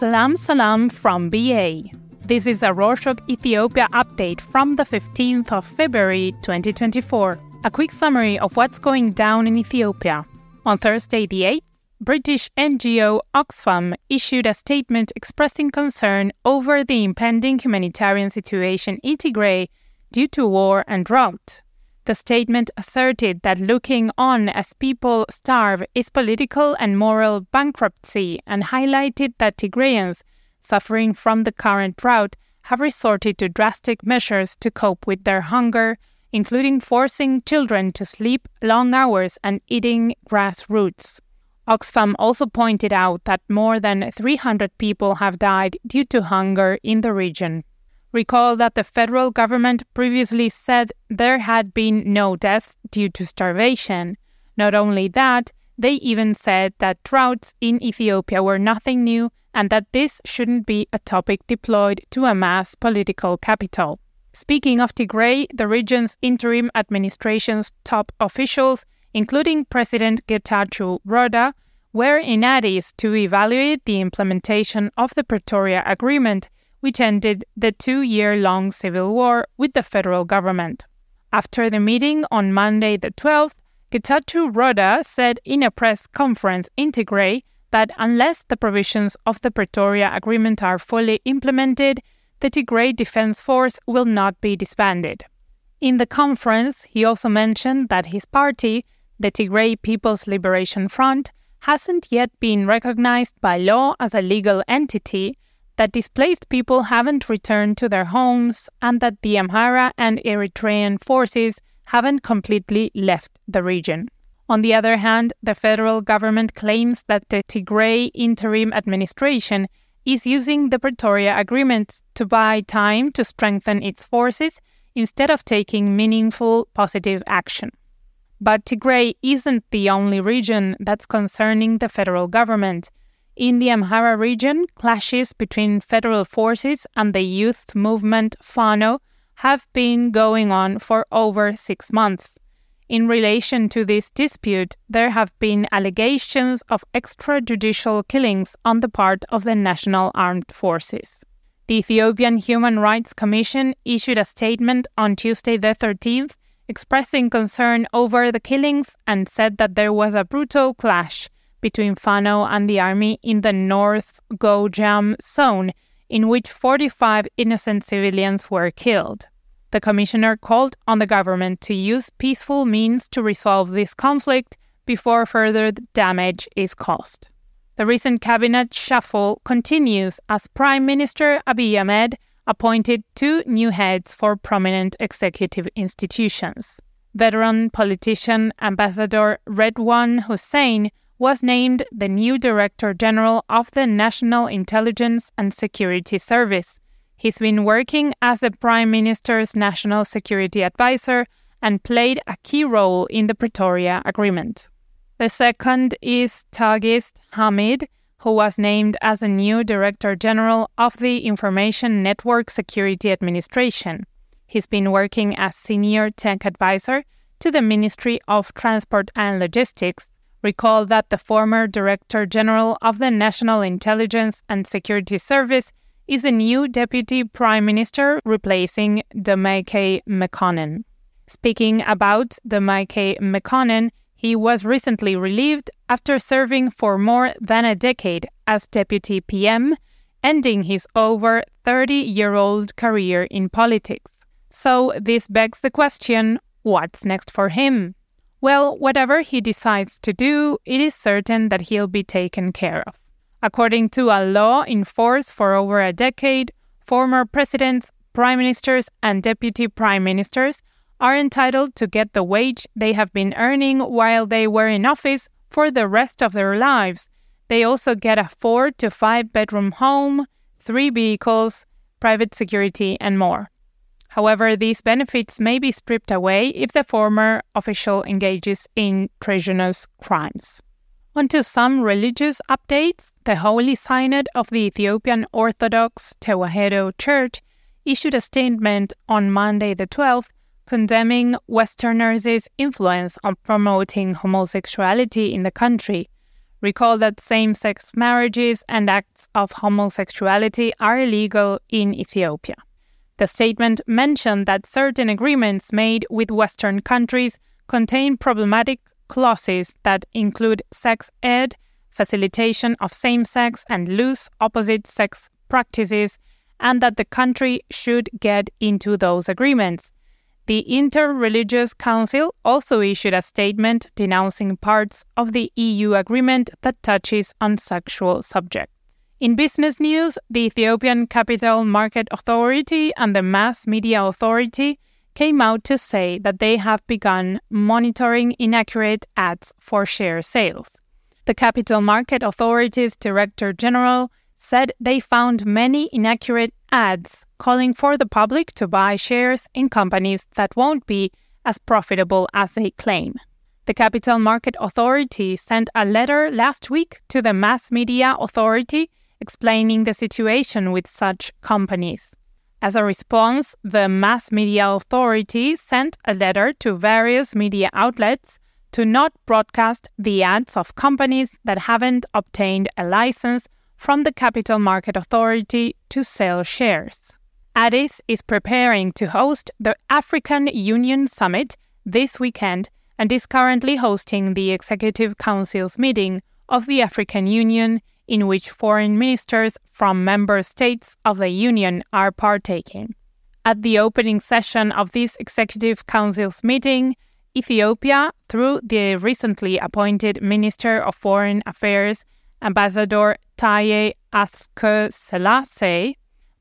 Salam Salam from BA. This is a Rorshok Ethiopia update from the 15th of February 2024. A quick summary of what's going down in Ethiopia. On Thursday, the 8th, British NGO Oxfam issued a statement expressing concern over the impending humanitarian situation in Tigray due to war and drought. The statement asserted that looking on as people starve is political and moral bankruptcy and highlighted that Tigrayans suffering from the current drought have resorted to drastic measures to cope with their hunger, including forcing children to sleep long hours and eating grass roots. Oxfam also pointed out that more than 300 people have died due to hunger in the region. Recall that the federal government previously said there had been no deaths due to starvation. Not only that, they even said that droughts in Ethiopia were nothing new and that this shouldn't be a topic deployed to amass political capital. Speaking of Tigray, the region's interim administration's top officials, including President Getachew Reda, were in Addis to evaluate the implementation of the Pretoria Agreement which ended the two year long civil war with the federal government. After the meeting on Monday, the 12th, Getachew Reda said in a press conference in Tigray that unless the provisions of the Pretoria Agreement are fully implemented, the Tigray Defense Force will not be disbanded. In the conference, he also mentioned that his party, the Tigray People's Liberation Front, hasn't yet been recognized by law as a legal entity that displaced people haven't returned to their homes and that the Amhara and Eritrean forces haven't completely left the region. On the other hand, the federal government claims that the Tigray interim administration is using the Pretoria Agreement to buy time to strengthen its forces instead of taking meaningful positive action. But Tigray isn't the only region that's concerning the federal government. In the Amhara region, clashes between federal forces and the youth movement Fano have been going on for over six months. In relation to this dispute, there have been allegations of extrajudicial killings on the part of the National Armed Forces. The Ethiopian Human Rights Commission issued a statement on Tuesday, the 13th, expressing concern over the killings and said that there was a brutal clash between Fano and the army in the North Gojam zone, in which 45 innocent civilians were killed. The commissioner called on the government to use peaceful means to resolve this conflict before further damage is caused. The recent cabinet shuffle continues as Prime Minister Abiy Ahmed appointed two new heads for prominent executive institutions. Veteran politician Ambassador Redwan Hussein was named the new Director General of the National Intelligence and Security Service. He's been working as the Prime Minister's National Security Advisor and played a key role in the Pretoria Agreement. The second is Tigist Hamid, who was named as the new Director General of the Information Network Security Administration. He's been working as Senior Tech Advisor to the Ministry of Transport and Logistics Recall that the former Director General of the National Intelligence and Security Service is a new Deputy Prime Minister replacing Demeke Mekonnen. Speaking about Demeke Mekonnen, he was recently relieved after serving for more than a decade as Deputy PM, ending his over 30 year old career in politics. So, this begs the question what's next for him? Well, whatever he decides to do, it is certain that he'll be taken care of. According to a law in force for over a decade, former presidents, prime ministers, and deputy prime ministers are entitled to get the wage they have been earning while they were in office for the rest of their lives. They also get a four to five bedroom home, three vehicles, private security, and more. However, these benefits may be stripped away if the former official engages in treasonous crimes. On to some religious updates. The Holy Synod of the Ethiopian Orthodox Tewahedo Church issued a statement on Monday the 12th condemning Westerners' influence on promoting homosexuality in the country. Recall that same sex marriages and acts of homosexuality are illegal in Ethiopia. The statement mentioned that certain agreements made with Western countries contain problematic clauses that include sex ed, facilitation of same sex and loose opposite sex practices, and that the country should get into those agreements. The Interreligious Council also issued a statement denouncing parts of the EU agreement that touches on sexual subjects. In business news, the Ethiopian Capital Market Authority and the Mass Media Authority came out to say that they have begun monitoring inaccurate ads for share sales. The Capital Market Authority's Director General said they found many inaccurate ads calling for the public to buy shares in companies that won't be as profitable as they claim. The Capital Market Authority sent a letter last week to the Mass Media Authority explaining the situation with such companies. As a response, the Mass Media Authority sent a letter to various media outlets to not broadcast the ads of companies that haven't obtained a license from the Capital Market Authority to sell shares. Addis is preparing to host the African Union Summit this weekend and is currently hosting the Executive Council's meeting of the African Union, in which foreign ministers from member states of the Union are partaking. At the opening session of this Executive Council's meeting, Ethiopia, through the recently appointed Minister of Foreign Affairs, Ambassador Taye Atske Selassie,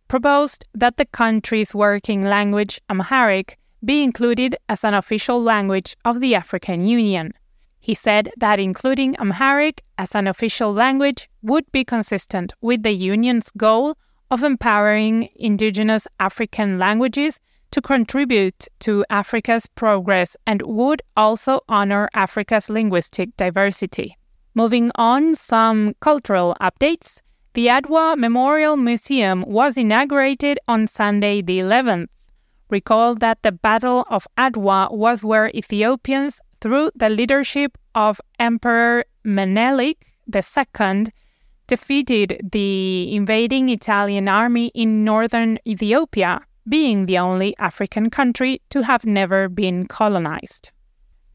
proposed that the country's working language, Amharic, be included as an official language of the African Union. He said that including Amharic as an official language would be consistent with the Union's goal of empowering indigenous African languages to contribute to Africa's progress and would also honor Africa's linguistic diversity. Moving on, some cultural updates. The Adwa Memorial Museum was inaugurated on Sunday, the 11th. Recall that the Battle of Adwa was where Ethiopians, through the leadership of Emperor Menelik II, defeated the invading Italian army in northern Ethiopia, being the only African country to have never been colonized.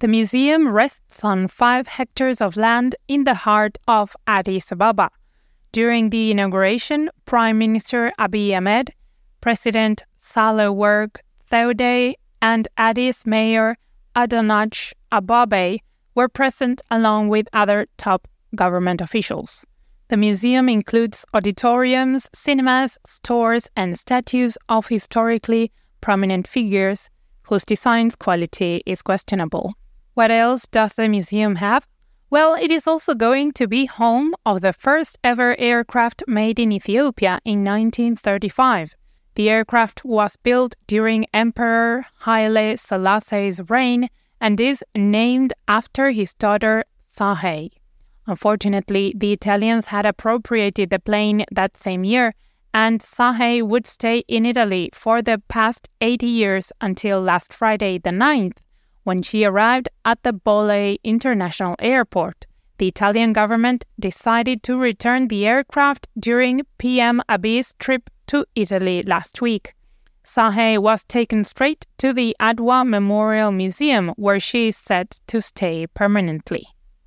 The museum rests on five hectares of land in the heart of Addis Ababa. During the inauguration, Prime Minister Abiy Ahmed, President Sahle-Work Zewde, and Addis Mayor Adanech Ababe were present along with other top government officials. The museum includes auditoriums, cinemas, stores, and statues of historically prominent figures whose design's quality is questionable. What else does the museum have? Well, it is also going to be home of the first ever aircraft made in Ethiopia in 1935. The aircraft was built during Emperor Haile Selassie's reign and is named after his daughter Tsehai. Unfortunately, the Italians had appropriated the plane that same year, and Tsehai would stay in Italy for the past 80 years until last Friday, the 9th, when she arrived at the Bole International Airport, the Italian government decided to return the aircraft during PM Abiy's trip to Italy last week. Tsehai was taken straight to the Adwa Memorial Museum, where she is set to stay permanently.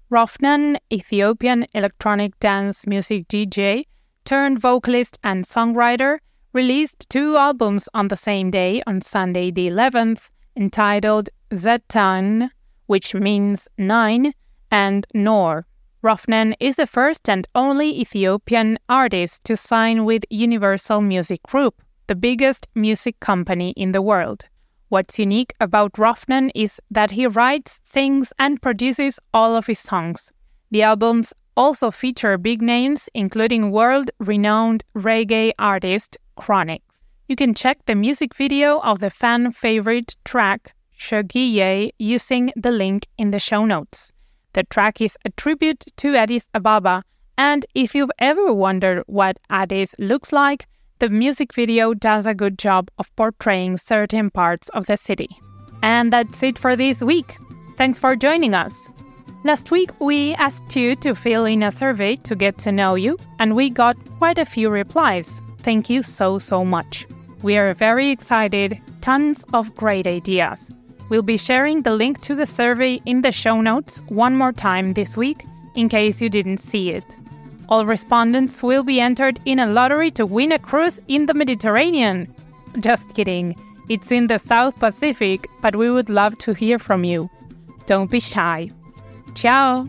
Rophnan, Ethiopian electronic dance music DJ, turned vocalist and songwriter, released two albums on the same day on Sunday the 11th, entitled Zetan, which means nine, and Nor. Rophnan is the first and only Ethiopian artist to sign with Universal Music Group, the biggest music company in the world. What's unique about Rophnan is that he writes, sings, and produces all of his songs. The albums also feature big names, including world renowned reggae artist Chronixx. You can check the music video of the fan favorite track Shegiye using the link in the show notes. The track is a tribute to Addis Ababa, and if you've ever wondered what Addis looks like, the music video does a good job of portraying certain parts of the city. And that's it for this week. Thanks for joining us. Last week, we asked you to fill in a survey to get to know you, and we got quite a few replies. Thank you so, so much. We are very excited, tons of great ideas. We'll be sharing the link to the survey in the show notes one more time this week in case you didn't see it. All respondents will be entered in a lottery to win a cruise in the Mediterranean. Just kidding. It's in the South Pacific, but we would love to hear from you. Don't be shy. Ciao!